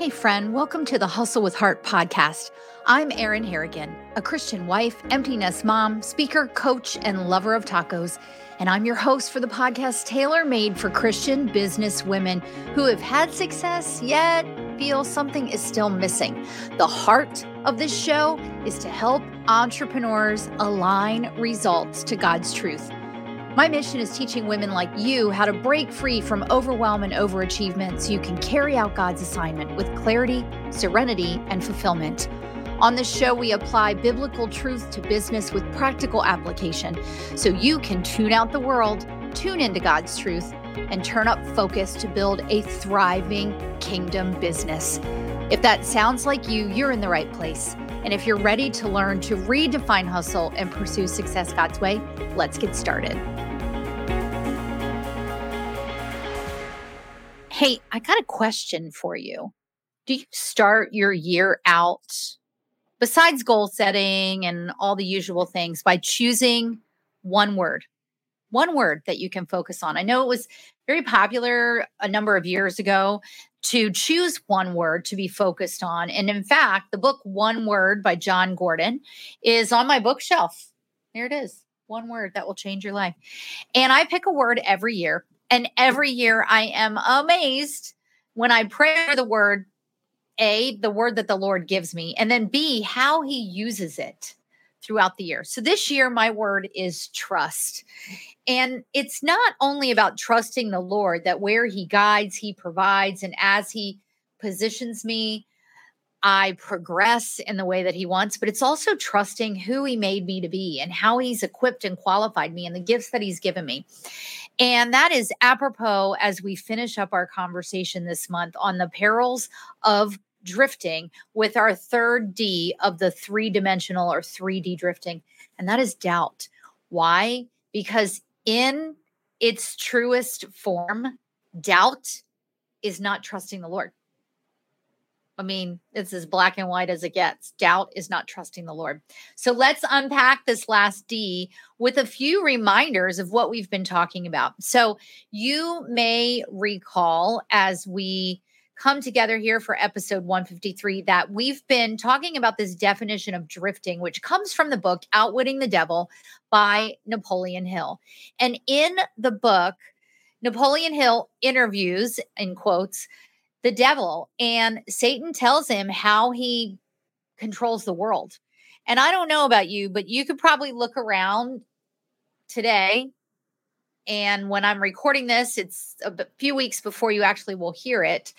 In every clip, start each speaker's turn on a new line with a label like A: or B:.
A: Hey, friend, welcome to the Hustle with Heart podcast. I'm Erin Harrigan, a Christian wife, empty nest mom, speaker, coach, and lover of tacos. And I'm your host for the podcast tailor made for Christian business women who have had success yet feel something is still missing. The heart of this show is to help entrepreneurs align results to God's truth. My mission is teaching women like you how to break free from overwhelm and overachievement so you can carry out God's assignment with clarity, serenity, and fulfillment. On this show, we apply biblical truth to business with practical application so you can tune out the world, tune into God's truth, and turn up focus to build a thriving kingdom business. If that sounds like you, you're in the right place. And if you're ready to learn to redefine hustle and pursue success God's way, let's get started. Hey, I got a question for you. Do you start your year out, besides goal setting and all the usual things, by choosing one word? One word that you can focus on. I know it was very popular a number of years ago to choose one word to be focused on. And in fact, the book One Word by Jon Gordon is on my bookshelf. There it is. One word that will change your life. And I pick a word every year and every year I am amazed when I pray for the word, A, the word that the Lord gives me, and then B, how he uses it throughout the year. So this year, my word is trust. And it's not only about trusting the Lord, that where he guides, he provides, and as he positions me, I progress in the way that he wants, but it's also trusting who he made me to be and how he's equipped and qualified me and the gifts that he's given me. And that is apropos as we finish up our conversation this month on the perils of drifting with our third D of the three dimensional or 3D drifting, and that is doubt. Why? Because in its truest form, doubt is not trusting the Lord. I mean, it's as black and white as it gets. Doubt is not trusting the Lord. So let's unpack this last D with a few reminders of what we've been talking about. So you may recall as we come together here for episode 153 that we've been talking about this definition of drifting, which comes from the book Outwitting the Devil by Napoleon Hill. And in the book, Napoleon Hill interviews, in quotes, the devil and Satan tells him how he controls the world. And I don't know about you, but you could probably look around today. And when I'm recording this, it's a few weeks before you actually will hear it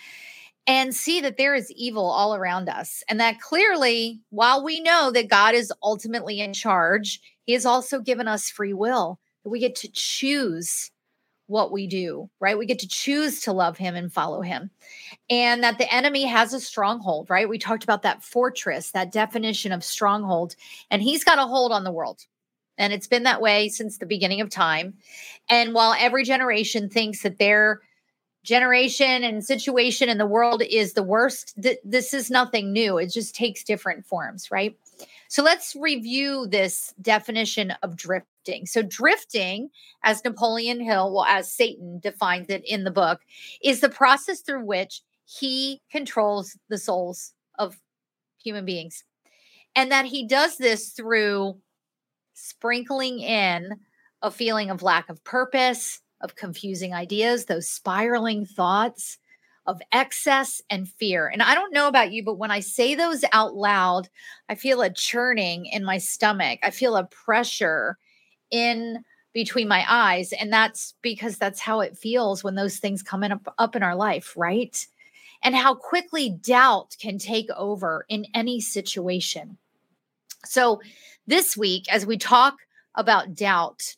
A: and see that there is evil all around us. And that clearly, while we know that God is ultimately in charge, He has also given us free will, we get to choose what we do, right? We get to choose to love him and follow him. And that the enemy has a stronghold, right? We talked about that fortress, that definition of stronghold, and he's got a hold on the world. And it's been that way since the beginning of time. And while every generation thinks that their generation and situation in the world is the worst, th- this is nothing new. It just takes different forms, right? So let's review this definition of drifting. So, drifting, as Napoleon Hill, well, as Satan defines it in the book, is the process through which he controls the souls of human beings. And that he does this through sprinkling in a feeling of lack of purpose, of confusing ideas, those spiraling thoughts, of excess and fear. And I don't know about you, but when I say those out loud, I feel a churning in my stomach. I feel a pressure in between my eyes. And that's because that's how it feels when those things come in up, up in our life, right? And how quickly doubt can take over in any situation. So, this week, as we talk about doubt,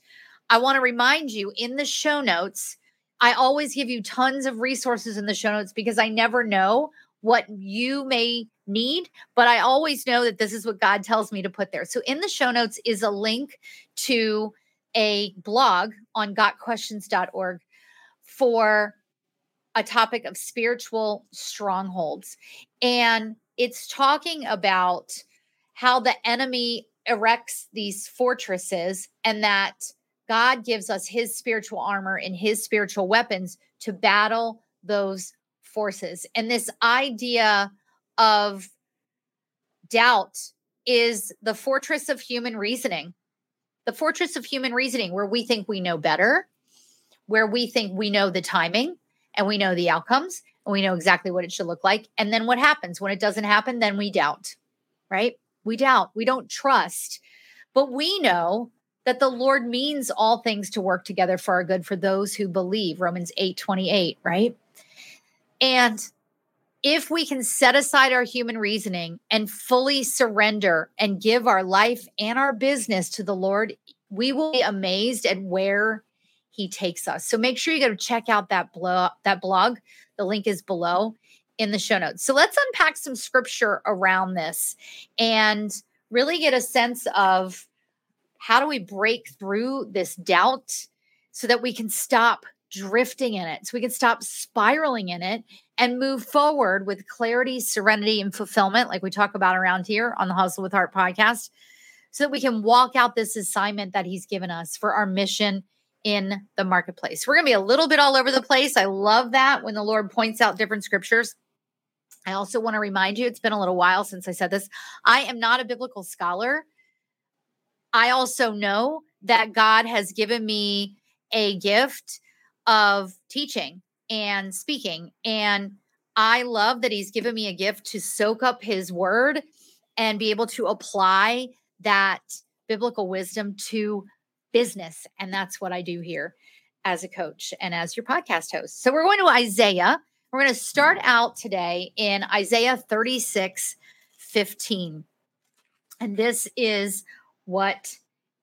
A: I want to remind you in the show notes I always give you tons of resources in the show notes because I never know what you may need, but I always know that this is what God tells me to put there. So in the show notes is a link to a blog on gotquestions.org for a topic of spiritual strongholds. And it's talking about how the enemy erects these fortresses and that God gives us his spiritual armor and his spiritual weapons to battle those forces. And this idea of doubt is the fortress of human reasoning, the fortress of human reasoning, where we think we know better, where we think we know the timing and we know the outcomes and we know exactly what it should look like. And then what happens when it doesn't happen? Then we doubt, right? We doubt, we don't trust. But we know that the Lord means all things to work together for our good for those who believe, Romans 8 28, right? And if we can set aside our human reasoning and fully surrender and give our life and our business to the Lord, we will be amazed at where he takes us. So make sure you go to check out that blog that blog. The link is below in the show notes. So let's unpack some scripture around this and really get a sense of how do we break through this doubt so that we can stop drifting in it, so we can stop spiraling in it and move forward with clarity, serenity, and fulfillment, like we talk about around here on the Hustle with Heart podcast, so that we can walk out this assignment that He's given us for our mission in the marketplace. We're going to be a little bit all over the place. I love that when the Lord points out different scriptures. I also want to remind you, it's been a little while since I said this. I am not a biblical scholar. I also know that God has given me a gift of teaching and speaking. And I love that He's given me a gift to soak up His word and be able to apply that biblical wisdom to business. And that's what I do here as a coach and as your podcast host. So we're going to Isaiah. We're going to start out today in Isaiah 36 15. And this is what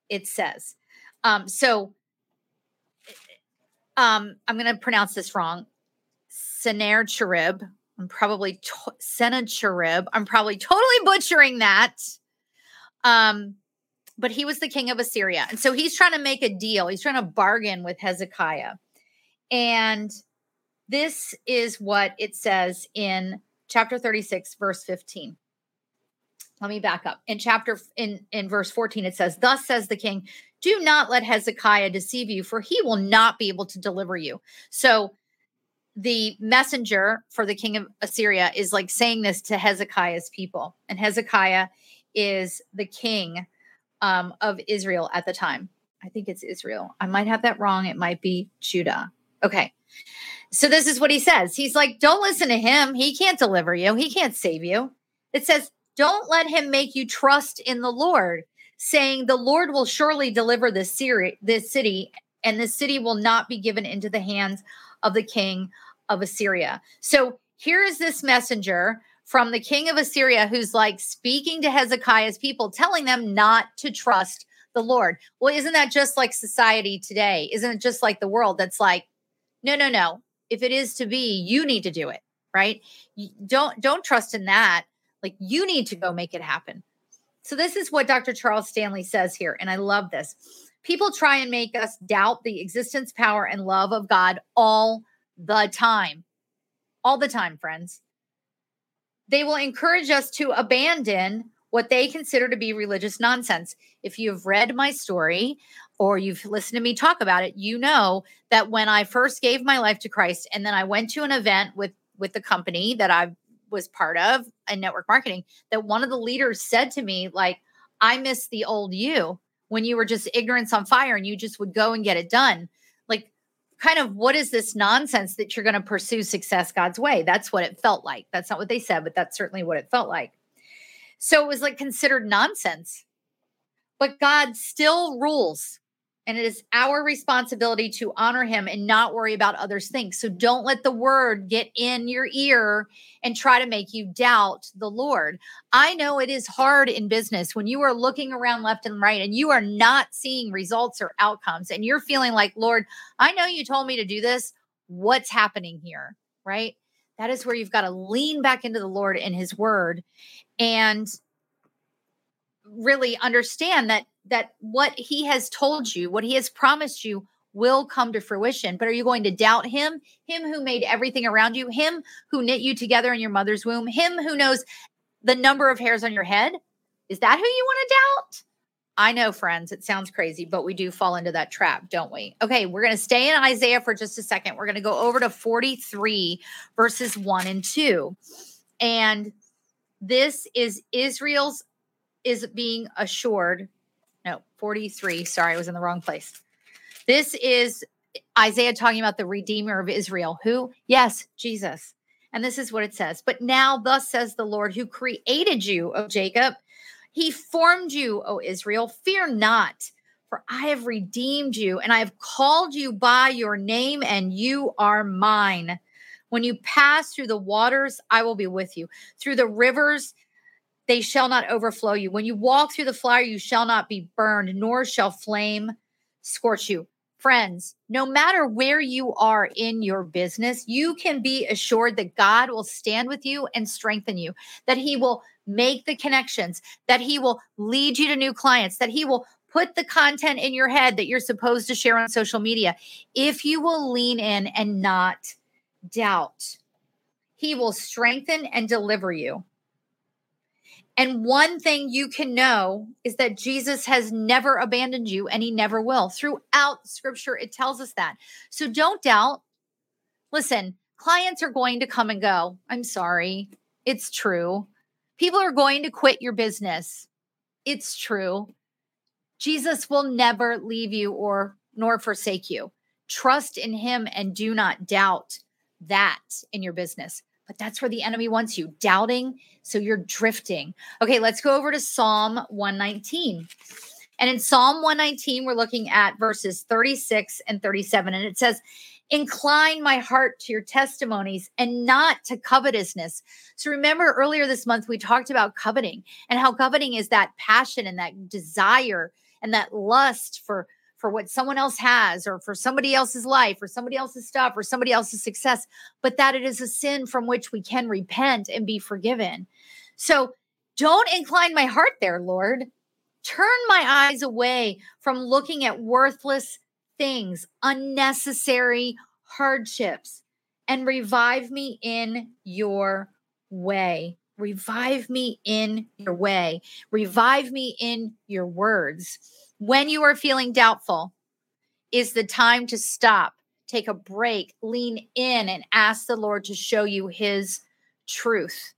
A: it says. Um, so um, I'm going to pronounce this wrong. Sennacherib. I'm probably to- Sennacherib. I'm probably totally butchering that. Um, but he was the king of Assyria. And so he's trying to make a deal. He's trying to bargain with Hezekiah. And this is what it says in chapter 36, verse 15. Let me back up. In chapter in in verse 14 it says, "Thus says the king, do not let Hezekiah deceive you, for he will not be able to deliver you." So the messenger for the king of Assyria is like saying this to Hezekiah's people. And Hezekiah is the king um, of Israel at the time. I think it's Israel. I might have that wrong. It might be Judah. Okay. So this is what he says. He's like, don't listen to him. He can't deliver you, he can't save you. It says, don't let him make you trust in the Lord, saying, the Lord will surely deliver this, seri- this city, and the city will not be given into the hands of the king of Assyria. So here is this messenger from the king of Assyria who's like speaking to Hezekiah's people, telling them not to trust the Lord. Well, isn't that just like society today? Isn't it just like the world that's like, no, no, no. If it is to be, you need to do it, right? don't don't trust in that. Like you need to go make it happen. So this is what Dr. Charles Stanley says here, and I love this. People try and make us doubt the existence, power, and love of God all the time. All the time, friends. They will encourage us to abandon what they consider to be religious nonsense. If you've read my story or you've listened to me talk about it, you know that when I first gave my life to Christ and then I went to an event with with the company that I was part of in network marketing, that one of the leaders said to me like, "I miss the old you when you were just ignorance on fire and you just would go and get it done." Like kind of what is this nonsense that you're going to pursue success God's way? That's what it felt like. That's not what they said, but that's certainly what it felt like. So it was like considered nonsense. But God still rules. And it is our responsibility to honor him and not worry about others' things. So don't let the word get in your ear and try to make you doubt the Lord. I know it is hard in business when you are looking around left and right and you are not seeing results or outcomes and you're feeling like, Lord, I know you told me to do this. What's happening here? Right? That is where you've got to lean back into the Lord and his word and really understand that that what he has told you, what he has promised you will come to fruition. But are you going to doubt him? Him who made everything around you, him who knit you together in your mother's womb, him who knows the number of hairs on your head? Is that who you want to doubt? I know, friends, it sounds crazy, but we do fall into that trap, don't we? Okay, we're going to stay in Isaiah for just a second. We're going to go over to 43, verses 1 and 2. And this is Israel's is being assured. No, 43. Sorry, I was in the wrong place. This is Isaiah talking about the Redeemer of Israel. Who? Yes, Jesus. And this is what it says. But now, thus says the Lord, who created you, O Jacob. He formed you, O Israel. Fear not, for I have redeemed you, and I have called you by your name, and you are mine. When you pass through the waters, I will be with you. Through the rivers, they shall not overflow you. When you walk through the fire, you shall not be burned, nor shall flame scorch you. Friends, no matter where you are in your business, you can be assured that God will stand with you and strengthen you, that He will make the connections, that He will lead you to new clients, that He will put the content in your head that you're supposed to share on social media. If you will lean in and not doubt, He will strengthen and deliver you. And one thing you can know is that Jesus has never abandoned you and he never will. Throughout scripture, it tells us that. So don't doubt. Listen, clients are going to come and go. I'm sorry. It's true. People are going to quit your business. It's true. Jesus will never leave you or nor forsake you. Trust in him and do not doubt that in your business but that's where the enemy wants you doubting. So you're drifting. Okay, let's go over to Psalm 119. And in Psalm 119, we're looking at verses 36 and 37. And it says, Incline my heart to your testimonies and not to covetousness. So remember earlier this month, we talked about coveting and how coveting is that passion and that desire and that lust for for what someone else has or for somebody else's life or somebody else's stuff or somebody else's success, but that it is a sin from which we can repent and be forgiven. So don't incline my heart there, Lord. Turn my eyes away from looking at worthless things, unnecessary hardships, and revive me in your way. Revive me in your way. Revive me in your words when you are feeling doubtful, is the time to stop, take a break, lean in, and ask the Lord to show you his truth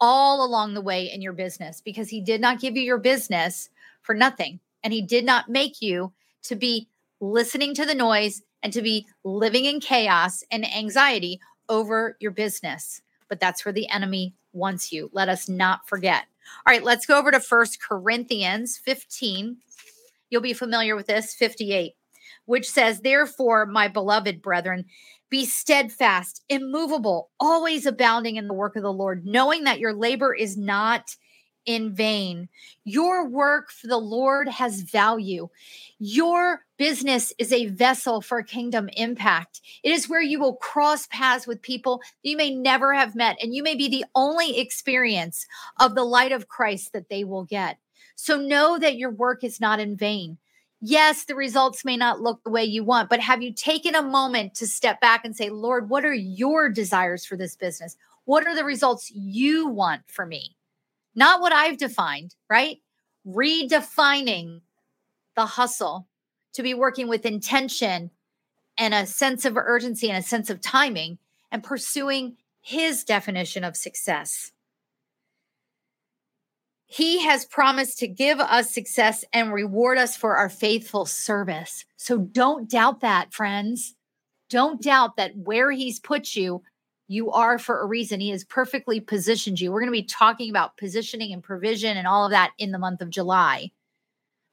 A: all along the way in your business because he did not give you your business for nothing. And he did not make you to be listening to the noise and to be living in chaos and anxiety over your business. But that's where the enemy wants you. Let us not forget. All right, let's go over to First Corinthians 15 You'll be familiar with this 58, which says, Therefore, my beloved brethren, be steadfast, immovable, always abounding in the work of the Lord, knowing that your labor is not in vain. Your work for the Lord has value. Your business is a vessel for kingdom impact. It is where you will cross paths with people you may never have met, and you may be the only experience of the light of Christ that they will get. So know that your work is not in vain. Yes, the results may not look the way you want, but have you taken a moment to step back and say, Lord, what are your desires for this business? What are the results you want for me? Not what I've defined, right? Redefining the hustle to be working with intention and a sense of urgency and a sense of timing and pursuing his definition of success. He has promised to give us success and reward us for our faithful service. So don't doubt that, friends. Don't doubt that where He's put you, you are for a reason. He has perfectly positioned you. We're going to be talking about positioning and provision and all of that in the month of July.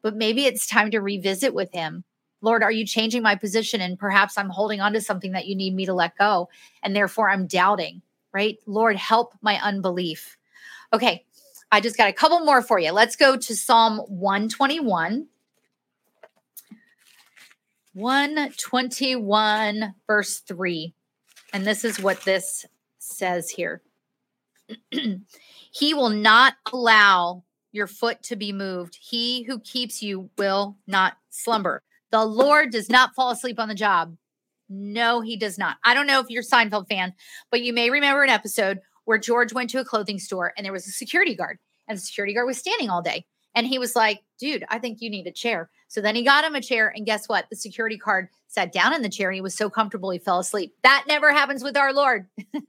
A: But maybe it's time to revisit with Him. Lord, are you changing my position? And perhaps I'm holding on to something that you need me to let go. And therefore I'm doubting, right? Lord, help my unbelief. Okay, I just got a couple more for you. Let's go to Psalm 121. 121, verse 3. And this is what this says here He will not allow your foot to be moved. He who keeps you will not slumber. The Lord does not fall asleep on the job. No, he does not. I don't know if you're a Seinfeld fan, but you may remember an episode where George went to a clothing store and there was a security guard, and the security guard was standing all day. And he was like, dude, I think you need a chair. So then he got him a chair. And guess what? The security guard sat down in the chair and he was so comfortable he fell asleep. That never happens with our Lord.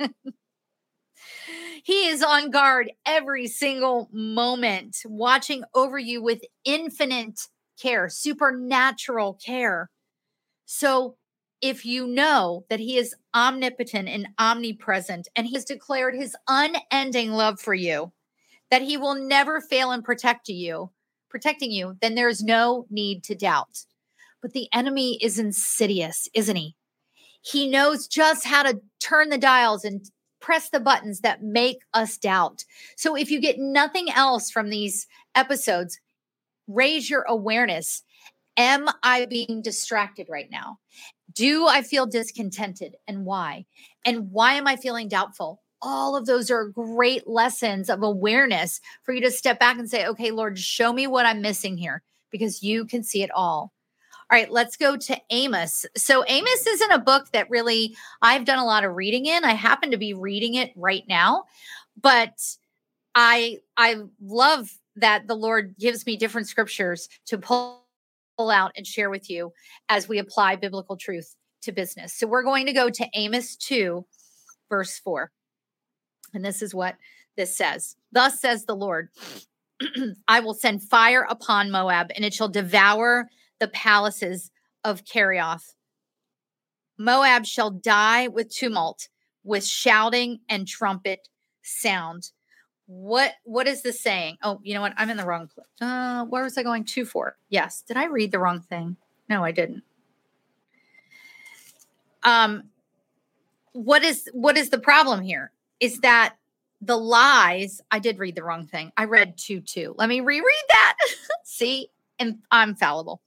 A: he is on guard every single moment, watching over you with infinite care, supernatural care. So if you know that he is omnipotent and omnipresent and he has declared his unending love for you, that he will never fail in protect you, protecting you, then there's no need to doubt. But the enemy is insidious, isn't he? He knows just how to turn the dials and press the buttons that make us doubt. So if you get nothing else from these episodes, raise your awareness. Am I being distracted right now? Do I feel discontented and why? And why am I feeling doubtful? All of those are great lessons of awareness for you to step back and say, okay, Lord, show me what I'm missing here because you can see it all. All right, let's go to Amos. So, Amos isn't a book that really I've done a lot of reading in. I happen to be reading it right now, but I I love that the Lord gives me different scriptures to pull pull out and share with you as we apply biblical truth to business. So, we're going to go to Amos 2, verse 4. And this is what this says Thus says the Lord, I will send fire upon Moab, and it shall devour the palaces of Kerioth. Moab shall die with tumult, with shouting and trumpet sound. What what is this saying? Oh, you know what? I'm in the wrong place. Uh, where was I going to for? Yes. Did I read the wrong thing? No, I didn't. Um, what is what is the problem here? Is that the lies, I did read the wrong thing. I read 2 2. Let me reread that. See, and I'm fallible.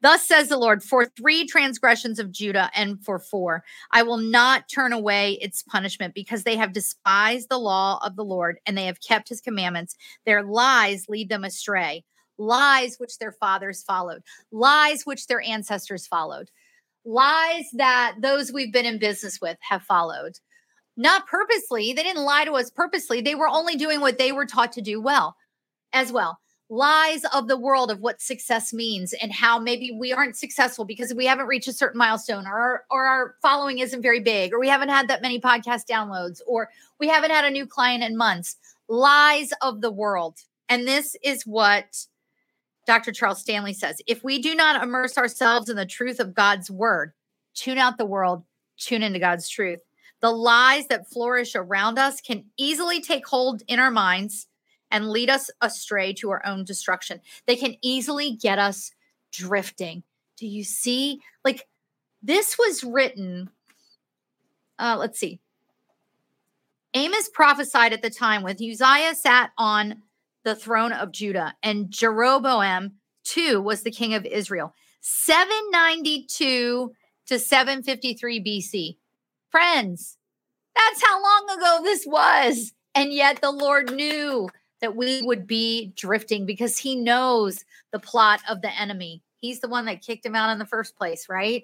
A: Thus says the Lord, for three transgressions of Judah and for four, I will not turn away its punishment because they have despised the law of the Lord and they have kept his commandments. Their lies lead them astray, lies which their fathers followed, lies which their ancestors followed, lies that those we've been in business with have followed not purposely. They didn't lie to us purposely. They were only doing what they were taught to do well, as well. Lies of the world of what success means and how maybe we aren't successful because we haven't reached a certain milestone or, or our following isn't very big or we haven't had that many podcast downloads or we haven't had a new client in months. Lies of the world. And this is what Dr. Charles Stanley says. If we do not immerse ourselves in the truth of God's word, tune out the world, tune into God's truth. The lies that flourish around us can easily take hold in our minds and lead us astray to our own destruction. They can easily get us drifting. Do you see? Like this was written, uh, let's see. Amos prophesied at the time when Uzziah sat on the throne of Judah and Jeroboam two was the king of Israel. 792 to 753 BC. Friends, that's how long ago this was. And yet the Lord knew that we would be drifting because he knows the plot of the enemy. He's the one that kicked him out in the first place, right?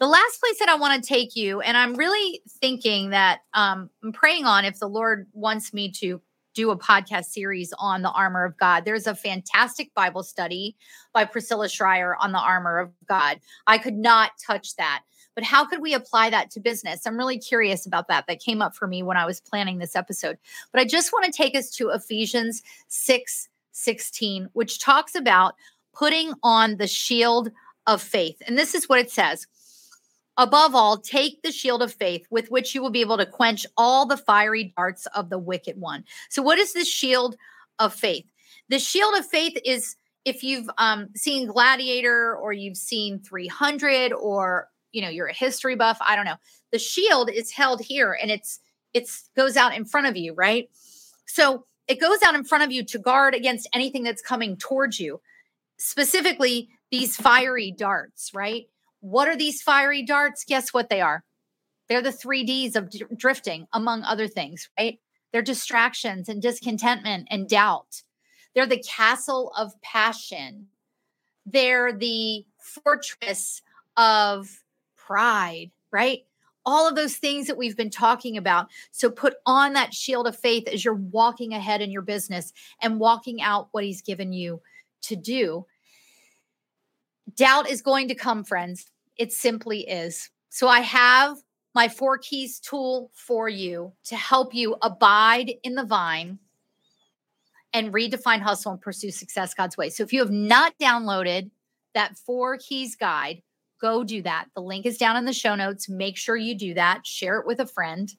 A: The last place that I want to take you, and I'm really thinking that um, I'm praying on if the Lord wants me to do a podcast series on the armor of God. There's a fantastic Bible study by Priscilla Shirer on the armor of God. I could not touch that. But how could we apply that to business? I'm really curious about that. That came up for me when I was planning this episode. But I just want to take us to Ephesians 6 16, which talks about putting on the shield of faith. And this is what it says. Above all, take the shield of faith with which you will be able to quench all the fiery darts of the wicked one. So, what is the shield of faith? The shield of faith is if you've um, seen Gladiator or you've seen 300 or you know you're a history buff i don't know. The shield is held here and it's it's goes out in front of you right? So it goes out in front of you to guard against anything that's coming towards you specifically these fiery darts right? What are these fiery darts? Guess what they are? They're the 3 Ds of d- drifting among other things right? They're distractions and discontentment and doubt. They're the castle of passion. They're the fortress of pride, right? all of those things that we've been talking about. So put on that shield of faith as you're walking ahead in your business and walking out what he's given you to do. Doubt is going to come, friends. It simply is. So I have my four keys tool for you to help you abide in the vine and redefine hustle and pursue success God's way. So if you have not downloaded that four keys guide, go do that. The link is down in the show notes. Make sure you do that. Share it with a friend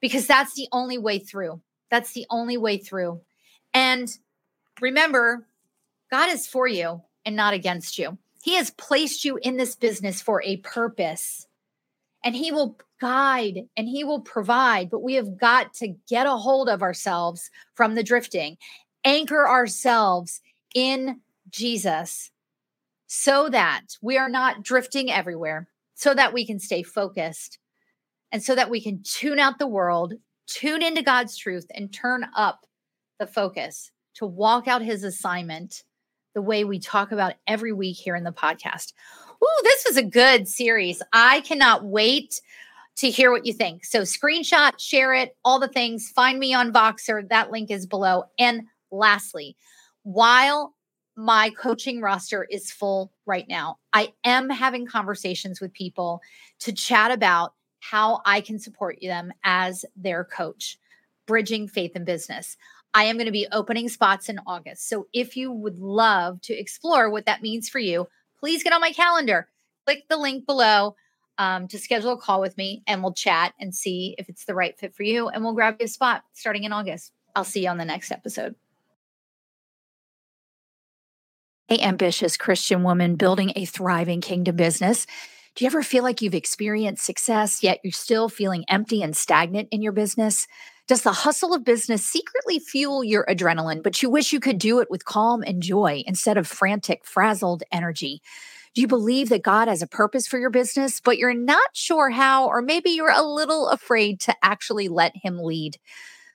A: because that's the only way through. That's the only way through. And remember, God is for you and not against you. He has placed you in this business for a purpose and He will guide and He will provide. But we have got to get a hold of ourselves from the drifting, anchor ourselves in Jesus so that we are not drifting everywhere, so that we can stay focused and so that we can tune out the world, tune into God's truth, and turn up the focus to walk out His assignment the way we talk about every week here in the podcast. Ooh, this was a good series. I cannot wait to hear what you think. So, screenshot, share it, all the things. Find me on Voxer. That link is below. And lastly, while my coaching roster is full right now, I am having conversations with people to chat about how I can support them as their coach, bridging faith and business. I am going to be opening spots in August. So if you would love to explore what that means for you, please get on my calendar. Click the link below um, to schedule a call with me and we'll chat and see if it's the right fit for you. And we'll grab you a spot starting in August. I'll see you on the next episode. A ambitious Christian woman building a thriving kingdom business. Do you ever feel like you've experienced success, yet you're still feeling empty and stagnant in your business? Does the hustle of business secretly fuel your adrenaline, but you wish you could do it with calm and joy instead of frantic, frazzled energy? Do you believe that God has a purpose for your business, but you're not sure how, or maybe you're a little afraid to actually let Him lead?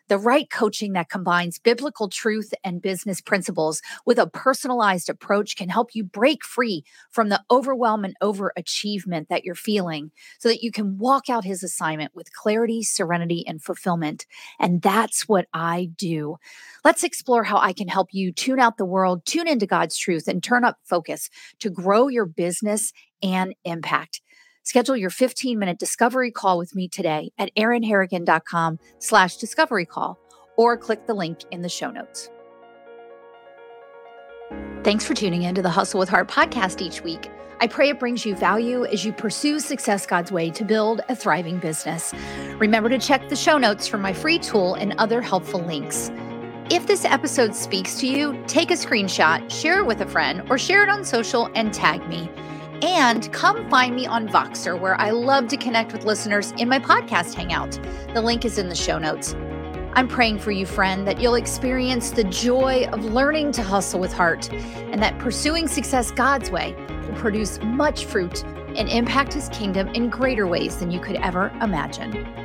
A: The right coaching that combines biblical truth and business principles with a personalized approach can help you break free from the overwhelm and overachievement that you're feeling so that you can walk out his assignment with clarity, serenity, and fulfillment. And that's what I do. Let's explore how I can help you tune out the world, tune into God's truth, and turn up focus to grow your business and impact. Schedule your 15 minute discovery call with me today at erinharrigan.com slash discovery call or click the link in the show notes. Thanks for tuning in to the Hustle with Heart podcast each week. I pray it brings you value as you pursue success God's way to build a thriving business. Remember to check the show notes for my free tool and other helpful links. If this episode speaks to you, take a screenshot, share it with a friend, or share it on social and tag me. And come find me on Voxer, where I love to connect with listeners in my podcast hangout. The link is in the show notes. I'm praying for you, friend, that you'll experience the joy of learning to hustle with heart and that pursuing success God's way will produce much fruit and impact his kingdom in greater ways than you could ever imagine.